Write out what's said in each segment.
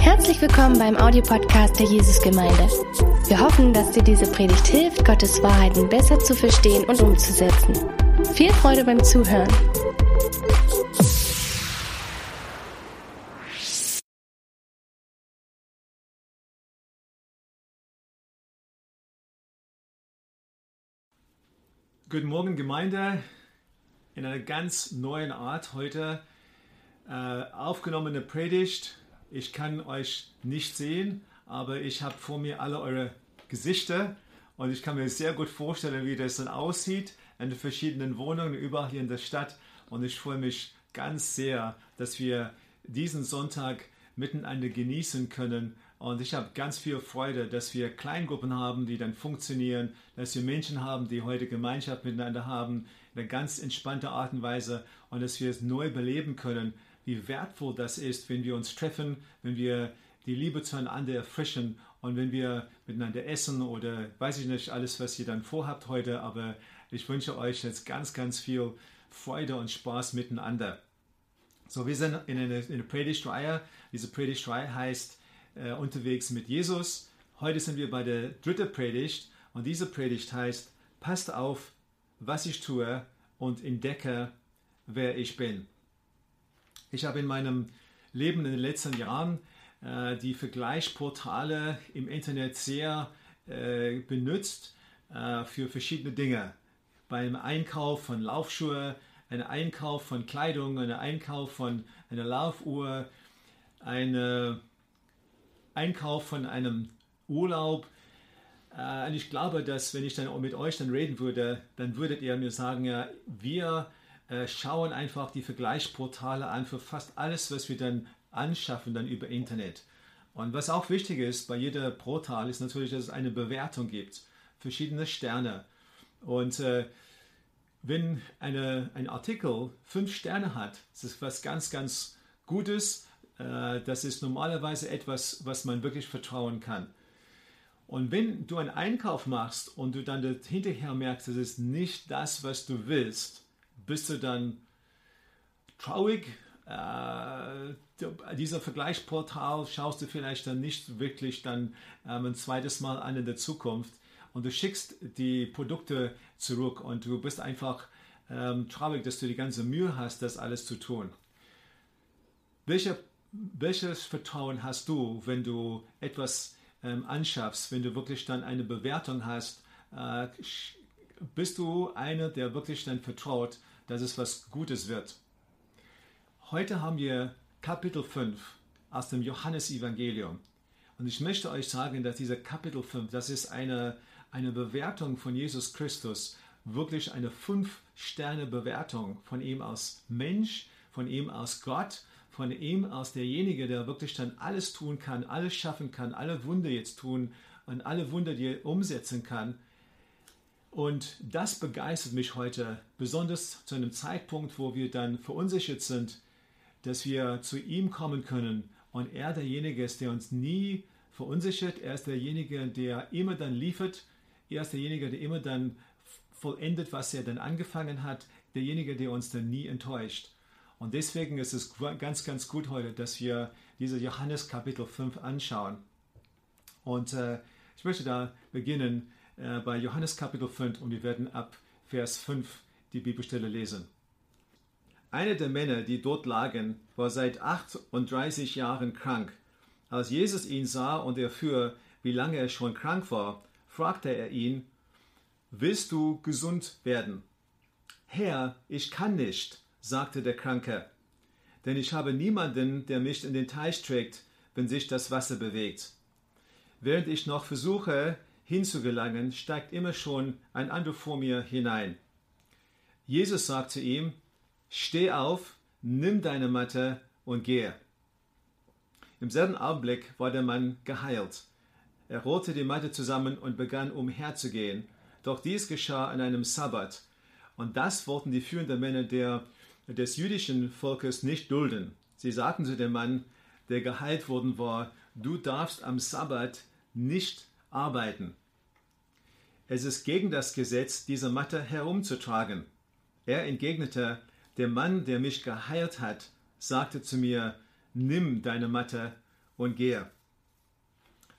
Herzlich willkommen beim Audiopodcast der Jesusgemeinde. Wir hoffen, dass dir diese Predigt hilft, Gottes Wahrheiten besser zu verstehen und umzusetzen. Viel Freude beim Zuhören. Guten Morgen Gemeinde, in einer ganz neuen Art heute aufgenommene Predigt. Ich kann euch nicht sehen, aber ich habe vor mir alle eure Gesichter und ich kann mir sehr gut vorstellen, wie das dann aussieht in den verschiedenen Wohnungen überall hier in der Stadt und ich freue mich ganz sehr, dass wir diesen Sonntag miteinander genießen können und ich habe ganz viel Freude, dass wir Kleingruppen haben, die dann funktionieren, dass wir Menschen haben, die heute Gemeinschaft miteinander haben, in einer ganz entspannten Art und Weise und dass wir es neu beleben können, wie wertvoll das ist, wenn wir uns treffen, wenn wir die Liebe zueinander erfrischen und wenn wir miteinander essen oder weiß ich nicht alles, was ihr dann vorhabt heute, aber ich wünsche euch jetzt ganz, ganz viel Freude und Spaß miteinander. So, wir sind in einer, in Predigtreihe. Diese Predigtreihe heißt äh, unterwegs mit Jesus. Heute sind wir bei der dritten Predigt und diese Predigt heißt, passt auf, was ich tue und entdecke, wer ich bin. Ich habe in meinem Leben in den letzten Jahren äh, die Vergleichsportale im Internet sehr äh, benutzt äh, für verschiedene Dinge. Beim Einkauf von Laufschuhe, ein Einkauf von Kleidung, ein Einkauf von einer Laufuhr, eine Einkauf von einem Urlaub. Äh, und ich glaube, dass wenn ich dann mit euch dann reden würde, dann würdet ihr mir sagen, ja, wir schauen einfach die Vergleichsportale an für fast alles, was wir dann anschaffen, dann über Internet. Und was auch wichtig ist bei jeder Portal, ist natürlich, dass es eine Bewertung gibt. Verschiedene Sterne. Und äh, wenn eine, ein Artikel fünf Sterne hat, das ist was ganz, ganz Gutes äh, das ist normalerweise etwas, was man wirklich vertrauen kann. Und wenn du einen Einkauf machst und du dann hinterher merkst, das ist nicht das, was du willst, bist du dann traurig. Äh, dieser Vergleichsportal schaust du vielleicht dann nicht wirklich dann ähm, ein zweites Mal an in der Zukunft und du schickst die Produkte zurück und du bist einfach ähm, traurig, dass du die ganze Mühe hast, das alles zu tun. Welcher welches Vertrauen hast du, wenn du etwas ähm, anschaffst, wenn du wirklich dann eine Bewertung hast? Äh, bist du einer, der wirklich dann vertraut, dass es was Gutes wird? Heute haben wir Kapitel 5 aus dem Johannesevangelium. Und ich möchte euch sagen, dass dieser Kapitel 5, das ist eine, eine Bewertung von Jesus Christus, wirklich eine 5-Sterne-Bewertung von ihm als Mensch, von ihm als Gott von ihm aus derjenige, der wirklich dann alles tun kann, alles schaffen kann, alle Wunder jetzt tun und alle Wunder, die er umsetzen kann. Und das begeistert mich heute, besonders zu einem Zeitpunkt, wo wir dann verunsichert sind, dass wir zu ihm kommen können. Und er derjenige ist, der uns nie verunsichert, er ist derjenige, der immer dann liefert, er ist derjenige, der immer dann vollendet, was er dann angefangen hat, derjenige, der uns dann nie enttäuscht. Und deswegen ist es ganz, ganz gut heute, dass wir diese Johannes Kapitel 5 anschauen. Und äh, ich möchte da beginnen äh, bei Johannes Kapitel 5 und wir werden ab Vers 5 die Bibelstelle lesen. Einer der Männer, die dort lagen, war seit 38 Jahren krank. Als Jesus ihn sah und erfuhr, wie lange er schon krank war, fragte er ihn, Willst du gesund werden? Herr, ich kann nicht, sagte der Kranke, denn ich habe niemanden, der mich in den Teich trägt, wenn sich das Wasser bewegt. Während ich noch versuche hinzugelangen, steigt immer schon ein anderer vor mir hinein. Jesus sagte ihm, Steh auf, nimm deine Matte und gehe. Im selben Augenblick war der Mann geheilt. Er rollte die Matte zusammen und begann umherzugehen. Doch dies geschah an einem Sabbat. Und das wollten die führenden Männer der des jüdischen Volkes nicht dulden. Sie sagten zu dem Mann, der geheilt worden war, du darfst am Sabbat nicht arbeiten. Es ist gegen das Gesetz, diese Matte herumzutragen. Er entgegnete, der Mann, der mich geheilt hat, sagte zu mir, nimm deine Matte und gehe.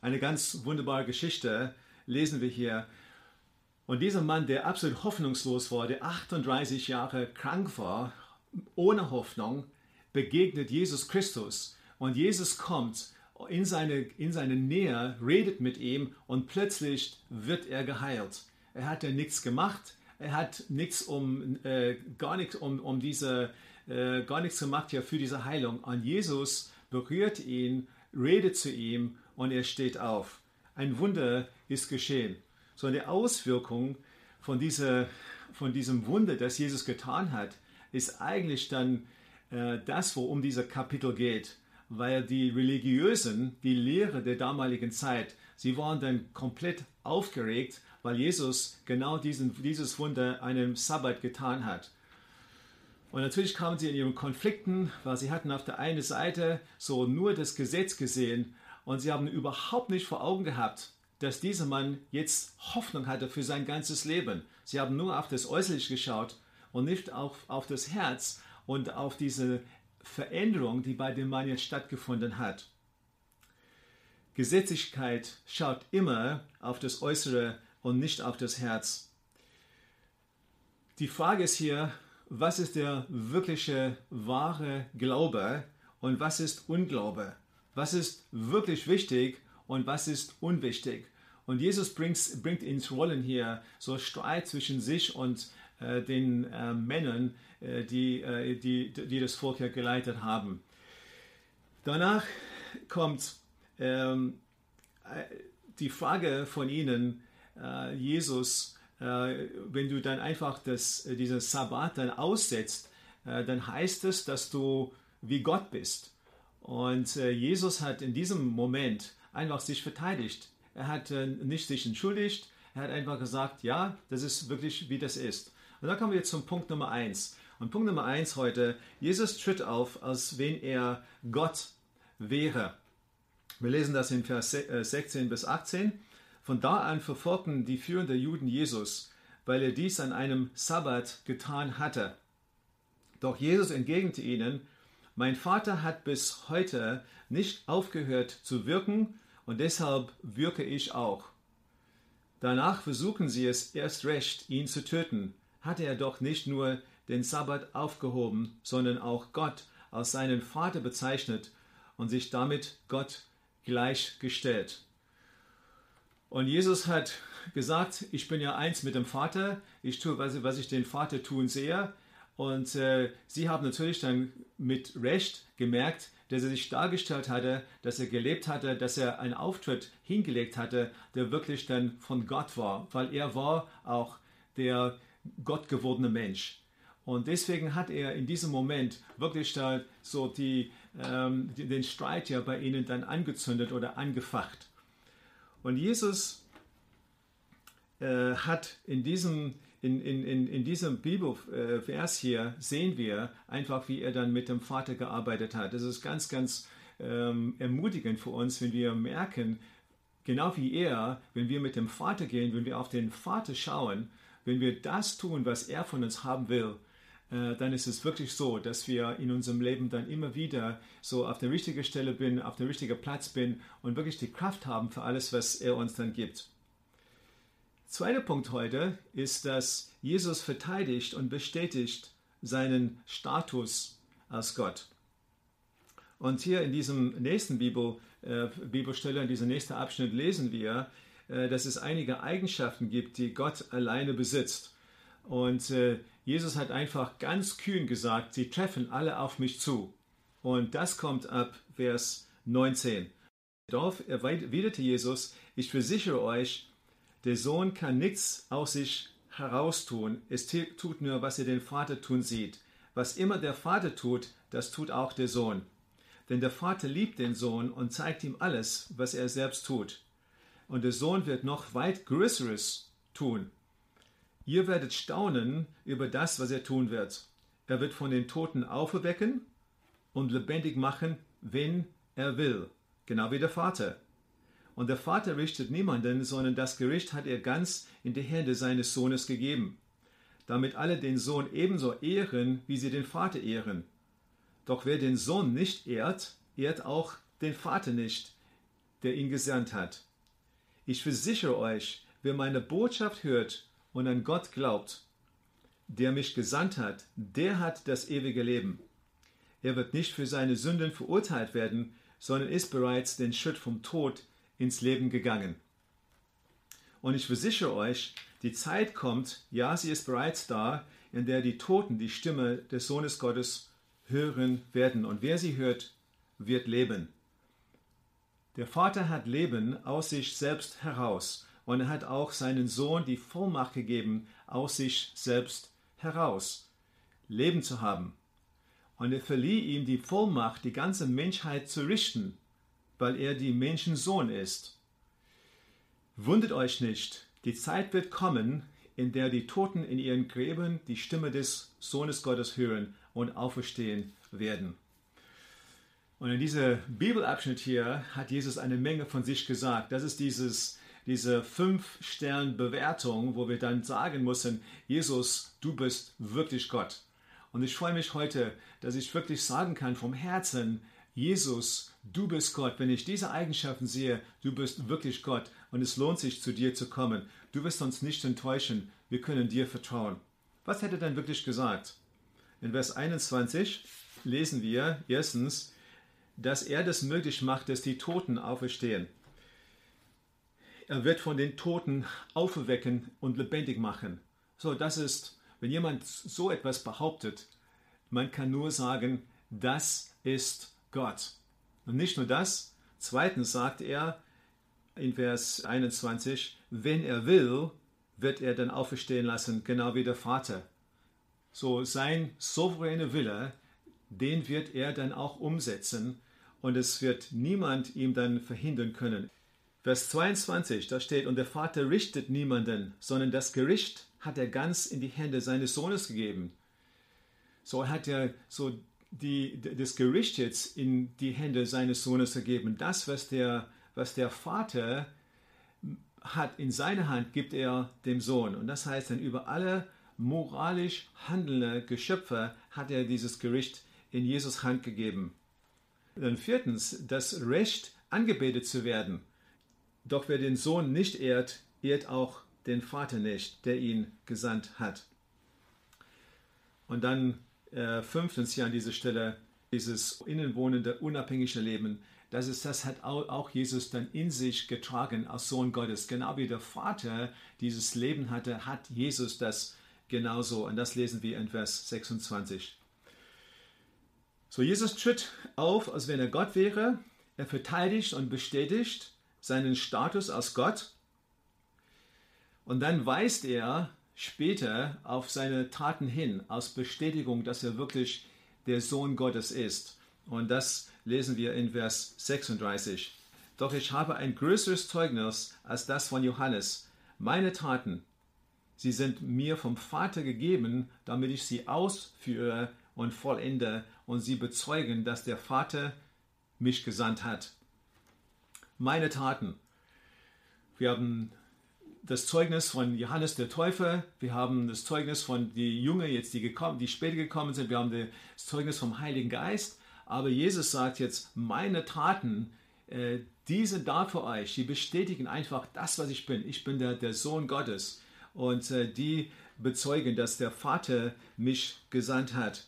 Eine ganz wunderbare Geschichte lesen wir hier. Und dieser Mann, der absolut hoffnungslos war, der 38 Jahre krank war, ohne Hoffnung, begegnet Jesus Christus. Und Jesus kommt in seine, in seine Nähe, redet mit ihm und plötzlich wird er geheilt. Er hat ja nichts gemacht, er hat nichts um, äh, gar nichts um, um diese, äh, gar nichts gemacht ja für diese Heilung. Und Jesus berührt ihn, redet zu ihm und er steht auf. Ein Wunder ist geschehen. So eine Auswirkung von, dieser, von diesem Wunder, das Jesus getan hat, ist eigentlich dann äh, das, worum dieser Kapitel geht. Weil die Religiösen, die Lehre der damaligen Zeit, sie waren dann komplett aufgeregt, weil Jesus genau diesen, dieses Wunder einem Sabbat getan hat. Und natürlich kamen sie in ihren Konflikten, weil sie hatten auf der einen Seite so nur das Gesetz gesehen und sie haben überhaupt nicht vor Augen gehabt, dass dieser Mann jetzt Hoffnung hatte für sein ganzes Leben. Sie haben nur auf das Äußerliche geschaut und nicht auf, auf das Herz und auf diese Veränderung, die bei dem Mann jetzt stattgefunden hat. Gesetzlichkeit schaut immer auf das Äußere und nicht auf das Herz. Die Frage ist hier, was ist der wirkliche, wahre Glaube und was ist Unglaube? Was ist wirklich wichtig und was ist unwichtig? Und Jesus bringt, bringt ins Rollen hier so Streit zwischen sich und äh, den äh, Männern, äh, die, äh, die, die das Volk geleitet haben. Danach kommt ähm, äh, die Frage von ihnen, äh, Jesus, wenn du dann einfach das, diesen Sabbat dann aussetzt, dann heißt es, dass du wie Gott bist. Und Jesus hat in diesem Moment einfach sich verteidigt. Er hat nicht sich entschuldigt, er hat einfach gesagt, ja, das ist wirklich, wie das ist. Und dann kommen wir zum Punkt Nummer eins. Und Punkt Nummer eins heute, Jesus tritt auf, als wenn er Gott wäre. Wir lesen das in Vers 16 äh, bis 18. Von da an verfolgten die führenden Juden Jesus, weil er dies an einem Sabbat getan hatte. Doch Jesus entgegnete ihnen, mein Vater hat bis heute nicht aufgehört zu wirken und deshalb wirke ich auch. Danach versuchen sie es erst recht, ihn zu töten, hatte er doch nicht nur den Sabbat aufgehoben, sondern auch Gott als seinen Vater bezeichnet und sich damit Gott gleichgestellt. Und Jesus hat gesagt, ich bin ja eins mit dem Vater, ich tue, was ich den Vater tun sehe. Und äh, sie haben natürlich dann mit Recht gemerkt, dass er sich dargestellt hatte, dass er gelebt hatte, dass er einen Auftritt hingelegt hatte, der wirklich dann von Gott war, weil er war auch der Gott gewordene Mensch. Und deswegen hat er in diesem Moment wirklich da so die, ähm, den Streit ja bei ihnen dann angezündet oder angefacht. Und Jesus äh, hat in diesem, in, in, in, in diesem Bibelvers hier, sehen wir einfach, wie er dann mit dem Vater gearbeitet hat. Das ist ganz, ganz ähm, ermutigend für uns, wenn wir merken, genau wie er, wenn wir mit dem Vater gehen, wenn wir auf den Vater schauen, wenn wir das tun, was er von uns haben will, äh, dann ist es wirklich so, dass wir in unserem Leben dann immer wieder so auf der richtigen Stelle bin, auf der richtigen Platz bin und wirklich die Kraft haben für alles, was er uns dann gibt. Zweiter Punkt heute ist, dass Jesus verteidigt und bestätigt seinen Status als Gott. Und hier in diesem nächsten Bibel, äh, Bibelstelle, in diesem nächsten Abschnitt lesen wir, dass es einige Eigenschaften gibt, die Gott alleine besitzt. Und äh, Jesus hat einfach ganz kühn gesagt, sie treffen alle auf mich zu. Und das kommt ab Vers 19. Darauf erwiderte Jesus, ich versichere euch, der Sohn kann nichts aus sich heraustun, es tut nur, was er den Vater tun sieht. Was immer der Vater tut, das tut auch der Sohn. Denn der Vater liebt den Sohn und zeigt ihm alles, was er selbst tut und der Sohn wird noch weit Größeres tun. Ihr werdet staunen über das, was er tun wird. Er wird von den Toten auferwecken und lebendig machen, wenn er will, genau wie der Vater. Und der Vater richtet niemanden, sondern das Gericht hat er ganz in die Hände seines Sohnes gegeben, damit alle den Sohn ebenso ehren, wie sie den Vater ehren. Doch wer den Sohn nicht ehrt, ehrt auch den Vater nicht, der ihn gesandt hat. Ich versichere euch, wer meine Botschaft hört und an Gott glaubt, der mich gesandt hat, der hat das ewige Leben. Er wird nicht für seine Sünden verurteilt werden, sondern ist bereits den Schritt vom Tod ins Leben gegangen. Und ich versichere euch, die Zeit kommt, ja, sie ist bereits da, in der die Toten die Stimme des Sohnes Gottes hören werden. Und wer sie hört, wird leben. Der Vater hat Leben aus sich selbst heraus und er hat auch seinen Sohn die Vollmacht gegeben, aus sich selbst heraus Leben zu haben. Und er verlieh ihm die Vollmacht, die ganze Menschheit zu richten, weil er die Menschensohn ist. Wundert euch nicht, die Zeit wird kommen, in der die Toten in ihren Gräben die Stimme des Sohnes Gottes hören und auferstehen werden. Und in diesem Bibelabschnitt hier hat Jesus eine Menge von sich gesagt. Das ist dieses, diese Fünf-Stern-Bewertung, wo wir dann sagen müssen, Jesus, du bist wirklich Gott. Und ich freue mich heute, dass ich wirklich sagen kann vom Herzen, Jesus, du bist Gott. Wenn ich diese Eigenschaften sehe, du bist wirklich Gott und es lohnt sich, zu dir zu kommen. Du wirst uns nicht enttäuschen. Wir können dir vertrauen. Was hat er dann wirklich gesagt? In Vers 21 lesen wir erstens, dass er das möglich macht, dass die Toten auferstehen. Er wird von den Toten auferwecken und lebendig machen. So, das ist, wenn jemand so etwas behauptet, man kann nur sagen, das ist Gott. Und nicht nur das, zweitens sagt er in Vers 21, wenn er will, wird er dann auferstehen lassen, genau wie der Vater. So sein souveräner Wille, den wird er dann auch umsetzen und es wird niemand ihm dann verhindern können. Vers 22, da steht, und der Vater richtet niemanden, sondern das Gericht hat er ganz in die Hände seines Sohnes gegeben. So hat er so die, das Gericht jetzt in die Hände seines Sohnes gegeben. Das, was der, was der Vater hat in seine Hand, gibt er dem Sohn. Und das heißt dann über alle moralisch handelnde Geschöpfe hat er dieses Gericht in Jesus Hand gegeben. Dann viertens, das Recht, angebetet zu werden. Doch wer den Sohn nicht ehrt, ehrt auch den Vater nicht, der ihn gesandt hat. Und dann äh, fünftens hier an dieser Stelle, dieses innenwohnende, unabhängige Leben, das, ist, das hat auch Jesus dann in sich getragen als Sohn Gottes. Genau wie der Vater dieses Leben hatte, hat Jesus das genauso. Und das lesen wir in Vers 26. So, Jesus tritt auf, als wenn er Gott wäre. Er verteidigt und bestätigt seinen Status als Gott. Und dann weist er später auf seine Taten hin, als Bestätigung, dass er wirklich der Sohn Gottes ist. Und das lesen wir in Vers 36. Doch ich habe ein größeres Zeugnis als das von Johannes. Meine Taten, sie sind mir vom Vater gegeben, damit ich sie ausführe und vollende und sie bezeugen, dass der Vater mich gesandt hat. Meine Taten. Wir haben das Zeugnis von Johannes der Täufer, wir haben das Zeugnis von die Jünger jetzt, die, gekommen, die später gekommen sind, wir haben das Zeugnis vom Heiligen Geist, aber Jesus sagt jetzt, meine Taten, äh, die sind da für euch, die bestätigen einfach das, was ich bin. Ich bin der, der Sohn Gottes und äh, die bezeugen, dass der Vater mich gesandt hat.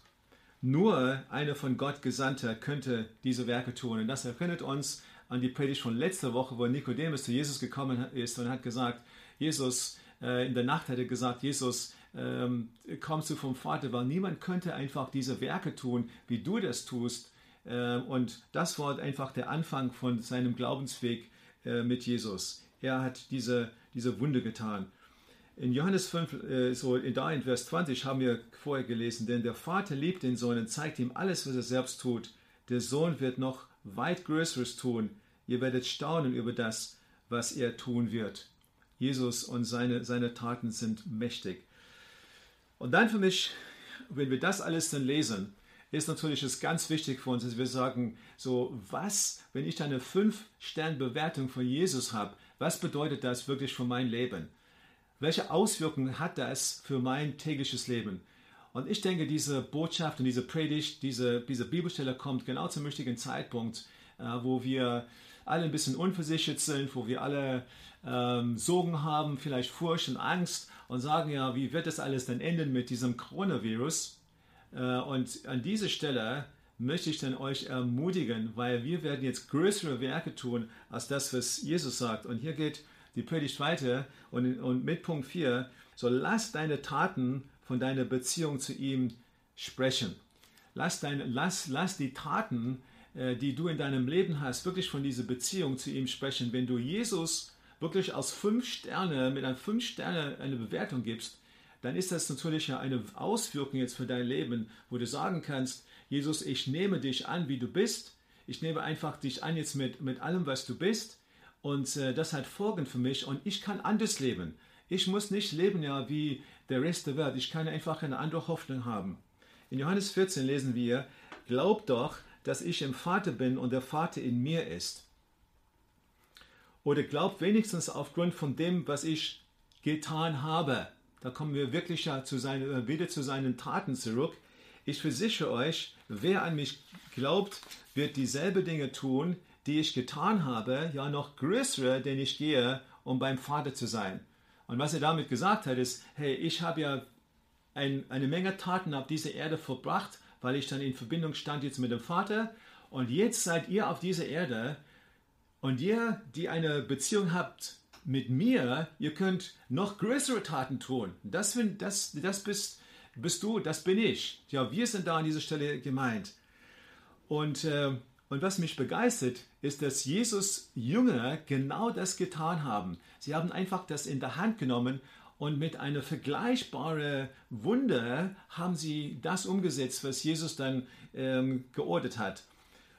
Nur einer von Gott Gesandter könnte diese Werke tun. Und das erinnert uns an die Predigt von letzter Woche, wo Nikodemus zu Jesus gekommen ist und hat gesagt, Jesus, äh, in der Nacht hat er gesagt, Jesus, ähm, kommst du vom Vater, weil niemand könnte einfach diese Werke tun, wie du das tust. Äh, und das war einfach der Anfang von seinem Glaubensweg äh, mit Jesus. Er hat diese, diese Wunde getan. In Johannes 5, äh, so da in Vers 20 haben wir vorher gelesen, denn der Vater liebt den Sohn und zeigt ihm alles, was er selbst tut. Der Sohn wird noch weit Größeres tun. Ihr werdet staunen über das, was er tun wird. Jesus und seine, seine Taten sind mächtig. Und dann für mich, wenn wir das alles dann lesen, ist natürlich es ganz wichtig für uns, dass wir sagen, so was, wenn ich eine 5-Stern-Bewertung von Jesus habe, was bedeutet das wirklich für mein Leben? Welche Auswirkungen hat das für mein tägliches Leben? Und ich denke, diese Botschaft und diese Predigt, diese, diese Bibelstelle kommt genau zum richtigen Zeitpunkt, äh, wo wir alle ein bisschen unversichert sind, wo wir alle ähm, Sorgen haben, vielleicht Furcht und Angst und sagen ja, wie wird das alles denn enden mit diesem Coronavirus? Äh, und an dieser Stelle möchte ich dann euch ermutigen, weil wir werden jetzt größere Werke tun als das, was Jesus sagt. Und hier geht die Predigt weiter und, und mit Punkt 4, so lass deine Taten von deiner Beziehung zu ihm sprechen. Lass, deine, lass, lass die Taten, äh, die du in deinem Leben hast, wirklich von dieser Beziehung zu ihm sprechen. Wenn du Jesus wirklich aus fünf Sterne, mit einem fünf Sterne eine Bewertung gibst, dann ist das natürlich ja eine Auswirkung jetzt für dein Leben, wo du sagen kannst, Jesus, ich nehme dich an, wie du bist. Ich nehme einfach dich an jetzt mit, mit allem, was du bist. Und äh, das hat Folgen für mich und ich kann anders leben. Ich muss nicht leben ja wie der Rest der Welt. Ich kann einfach eine andere Hoffnung haben. In Johannes 14 lesen wir, glaubt doch, dass ich im Vater bin und der Vater in mir ist. Oder glaubt wenigstens aufgrund von dem, was ich getan habe. Da kommen wir wirklich ja zu seinen, äh, wieder zu seinen Taten zurück. Ich versichere euch, wer an mich glaubt, wird dieselbe Dinge tun, die ich getan habe, ja noch größere, denn ich gehe, um beim Vater zu sein. Und was er damit gesagt hat, ist, hey, ich habe ja ein, eine Menge Taten auf dieser Erde verbracht, weil ich dann in Verbindung stand jetzt mit dem Vater. Und jetzt seid ihr auf dieser Erde und ihr, die eine Beziehung habt mit mir, ihr könnt noch größere Taten tun. Das, das, das bist, bist du, das bin ich. Ja, wir sind da an dieser Stelle gemeint. Und, äh, und was mich begeistert, ist, dass Jesus Jünger genau das getan haben. Sie haben einfach das in der Hand genommen und mit einer vergleichbaren Wunder haben sie das umgesetzt, was Jesus dann ähm, geordnet hat.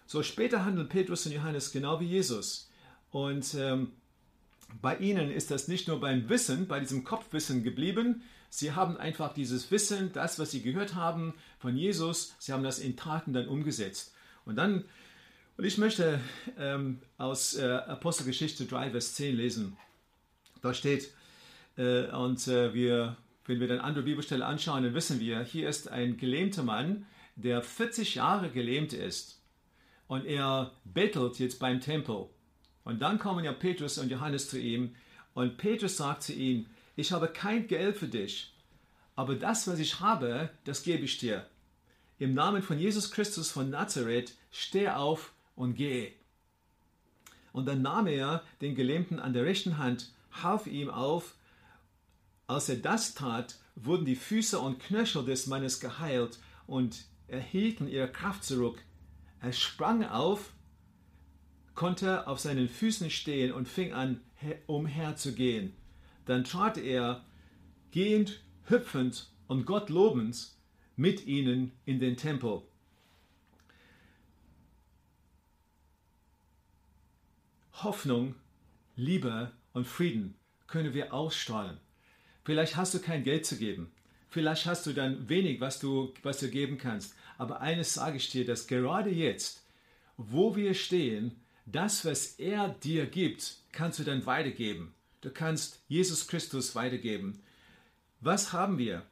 So später handeln Petrus und Johannes genau wie Jesus. Und ähm, bei ihnen ist das nicht nur beim Wissen, bei diesem Kopfwissen geblieben. Sie haben einfach dieses Wissen, das, was sie gehört haben von Jesus, sie haben das in Taten dann umgesetzt. Und dann, und ich möchte ähm, aus äh, Apostelgeschichte 3, Vers 10 lesen. Da steht, äh, und äh, wir, wenn wir dann andere Bibelstelle anschauen, dann wissen wir, hier ist ein gelähmter Mann, der 40 Jahre gelähmt ist. Und er bettelt jetzt beim Tempel. Und dann kommen ja Petrus und Johannes zu ihm und Petrus sagt zu ihm, ich habe kein Geld für dich, aber das, was ich habe, das gebe ich dir. Im Namen von Jesus Christus von Nazareth, steh auf und geh. Und dann nahm er den Gelähmten an der rechten Hand, half ihm auf. Als er das tat, wurden die Füße und Knöchel des Mannes geheilt und erhielten ihre Kraft zurück. Er sprang auf konnte auf seinen Füßen stehen und fing an, umherzugehen. Dann trat er, gehend, hüpfend und Gott lobend, mit ihnen in den Tempel. Hoffnung, Liebe und Frieden können wir ausstrahlen. Vielleicht hast du kein Geld zu geben. Vielleicht hast du dann wenig, was du, was du geben kannst. Aber eines sage ich dir, dass gerade jetzt, wo wir stehen, das, was er dir gibt, kannst du dann weitergeben. Du kannst Jesus Christus weitergeben. Was haben wir?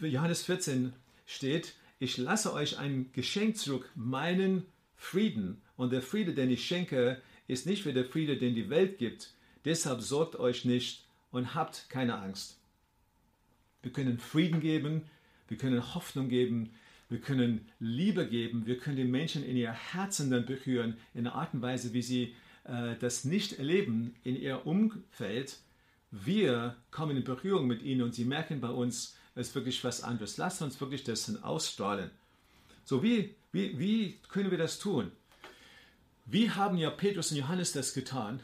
Johannes 14 steht, ich lasse euch ein Geschenk zurück, meinen Frieden. Und der Friede, den ich schenke, ist nicht wie der Friede, den die Welt gibt. Deshalb sorgt euch nicht und habt keine Angst. Wir können Frieden geben, wir können Hoffnung geben, wir können Liebe geben, wir können die Menschen in ihr Herzen dann berühren, in einer Art und Weise, wie sie äh, das nicht erleben in ihr Umfeld. Wir kommen in Berührung mit ihnen und sie merken bei uns, es ist wirklich was anderes. Lasst uns wirklich das ausstrahlen. So, wie, wie, wie können wir das tun? Wie haben ja Petrus und Johannes das getan?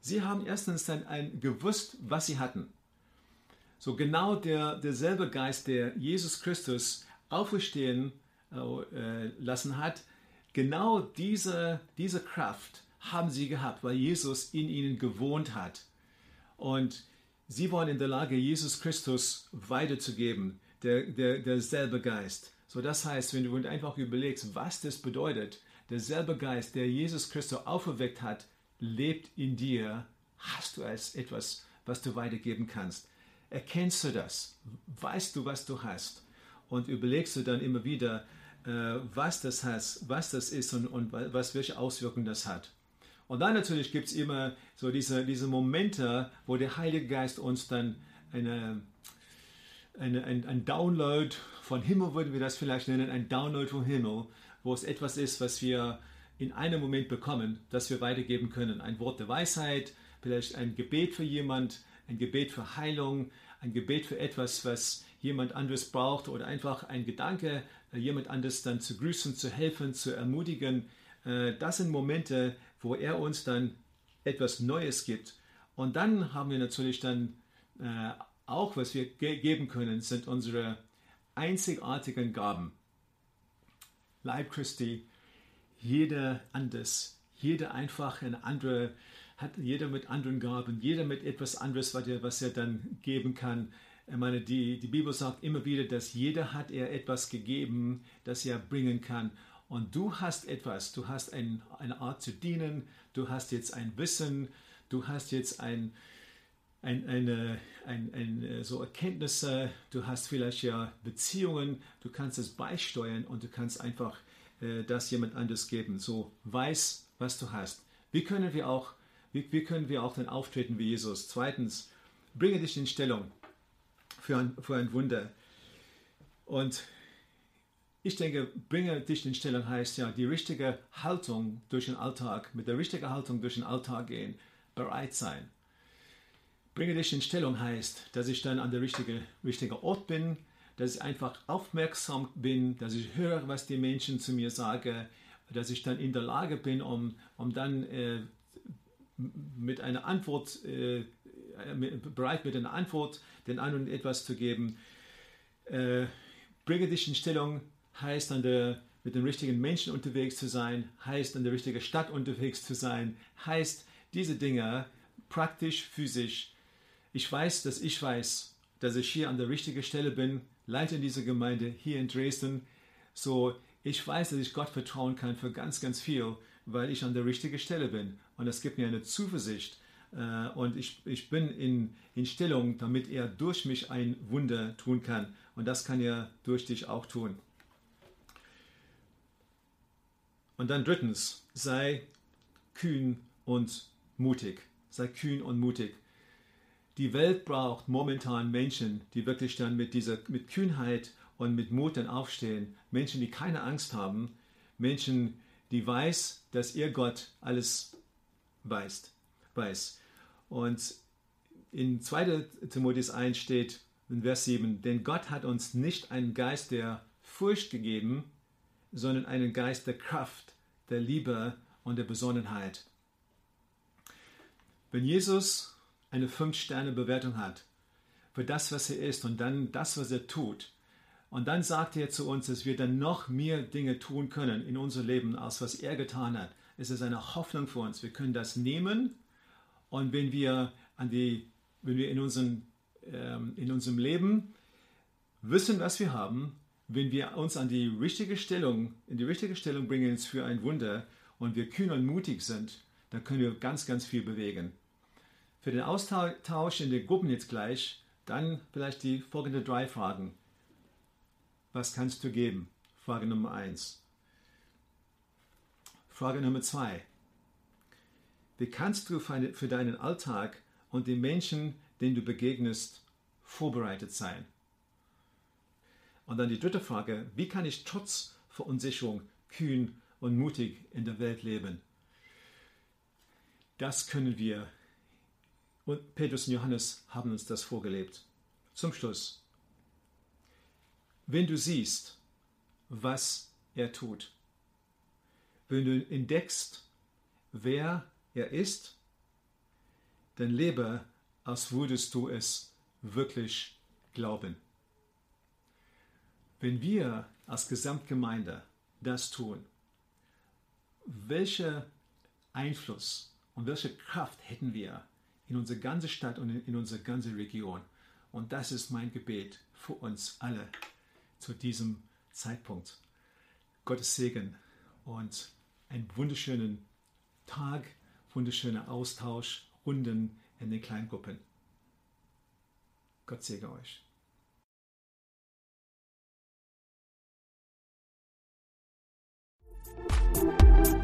Sie haben erstens dann ein, gewusst, was sie hatten. So genau der, derselbe Geist, der Jesus Christus auferstehen äh, lassen hat, genau diese, diese Kraft haben sie gehabt, weil Jesus in ihnen gewohnt hat. Und sie waren in der Lage, Jesus Christus weiterzugeben, der, der, derselbe Geist. So, das heißt, wenn du einfach überlegst, was das bedeutet, derselbe Geist, der Jesus Christus auferweckt hat, lebt in dir, hast du als etwas, was du weitergeben kannst. Erkennst du das? Weißt du, was du hast? Und überlegst du dann immer wieder, äh, was das heißt, was das ist und, und was, welche Auswirkungen das hat. Und dann natürlich gibt es immer so diese, diese Momente, wo der Heilige Geist uns dann eine, eine, ein, ein Download von Himmel, würden wir das vielleicht nennen, ein Download vom Himmel, wo es etwas ist, was wir in einem Moment bekommen, das wir weitergeben können. Ein Wort der Weisheit, vielleicht ein Gebet für jemand, ein Gebet für Heilung, ein Gebet für etwas, was jemand anderes braucht oder einfach ein Gedanke, äh, jemand anderes dann zu grüßen, zu helfen, zu ermutigen. Äh, das sind Momente, wo er uns dann etwas Neues gibt. Und dann haben wir natürlich dann äh, auch, was wir geben können, sind unsere einzigartigen Gaben. Leib Christi, jeder anders, jeder einfach eine andere, hat jeder mit anderen Gaben, jeder mit etwas anderes, was er, was er dann geben kann. Ich meine, die, die Bibel sagt immer wieder, dass jeder hat er etwas gegeben, das er bringen kann. Und du hast etwas, du hast ein, eine Art zu dienen, du hast jetzt ein Wissen, du hast jetzt ein, ein, eine, ein, ein, so Erkenntnisse, du hast vielleicht ja Beziehungen, du kannst es beisteuern und du kannst einfach äh, das jemand anderes geben. So weiß, was du hast. Wie können wir auch, wie, wie können wir auch dann auftreten wie Jesus? Zweitens, bringe dich in Stellung für ein, für ein Wunder. Und ich denke, bringe dich in Stellung heißt ja, die richtige Haltung durch den Alltag, mit der richtigen Haltung durch den Alltag gehen, bereit sein. Bringe dich in Stellung heißt, dass ich dann an der richtigen richtige Ort bin, dass ich einfach aufmerksam bin, dass ich höre, was die Menschen zu mir sagen, dass ich dann in der Lage bin, um, um dann äh, mit einer Antwort, äh, bereit mit einer Antwort den anderen etwas zu geben. Äh, bringe dich in Stellung heißt an der, mit den richtigen Menschen unterwegs zu sein, heißt an der richtigen Stadt unterwegs zu sein, heißt diese Dinge praktisch, physisch. Ich weiß, dass ich weiß, dass ich hier an der richtigen Stelle bin, leite in dieser Gemeinde hier in Dresden. So, ich weiß, dass ich Gott vertrauen kann für ganz, ganz viel, weil ich an der richtigen Stelle bin. Und das gibt mir eine Zuversicht. Äh, und ich, ich bin in, in Stellung, damit er durch mich ein Wunder tun kann. Und das kann er durch dich auch tun. Und dann drittens, sei kühn und mutig. Sei kühn und mutig. Die Welt braucht momentan Menschen, die wirklich dann mit dieser mit Kühnheit und mit Mut dann aufstehen. Menschen, die keine Angst haben. Menschen, die weiß, dass ihr Gott alles weiß. weiß. Und in 2. Timotheus 1 steht in Vers 7, denn Gott hat uns nicht einen Geist der Furcht gegeben, sondern einen Geist der Kraft, der Liebe und der Besonnenheit. Wenn Jesus eine Fünf-Sterne-Bewertung hat für das, was er ist und dann das, was er tut. Und dann sagt er zu uns, dass wir dann noch mehr Dinge tun können in unserem Leben, als was er getan hat. Es ist eine Hoffnung für uns. Wir können das nehmen und wenn wir, an die, wenn wir in, unseren, ähm, in unserem Leben wissen, was wir haben, wenn wir uns an die richtige Stellung, in die richtige Stellung bringen für ein Wunder und wir kühn und mutig sind, dann können wir ganz, ganz viel bewegen. Für den Austausch in den Gruppen jetzt gleich, dann vielleicht die folgenden drei Fragen. Was kannst du geben? Frage Nummer eins. Frage Nummer zwei. Wie kannst du für deinen Alltag und die Menschen, denen du begegnest, vorbereitet sein? Und dann die dritte Frage, wie kann ich trotz Verunsicherung kühn und mutig in der Welt leben? Das können wir und Petrus und Johannes haben uns das vorgelebt. Zum Schluss. Wenn du siehst, was er tut, wenn du entdeckst, wer er ist, dann lebe, als würdest du es wirklich glauben. Wenn wir als Gesamtgemeinde das tun, welcher Einfluss und welche Kraft hätten wir, in unsere ganze Stadt und in, unsere ganze Region. Und das ist mein Gebet für uns alle zu diesem Zeitpunkt. Gottes Segen und einen wunderschönen Tag, wunderschöner Austausch, Runden in den Kleingruppen. Gott segne euch. Wenn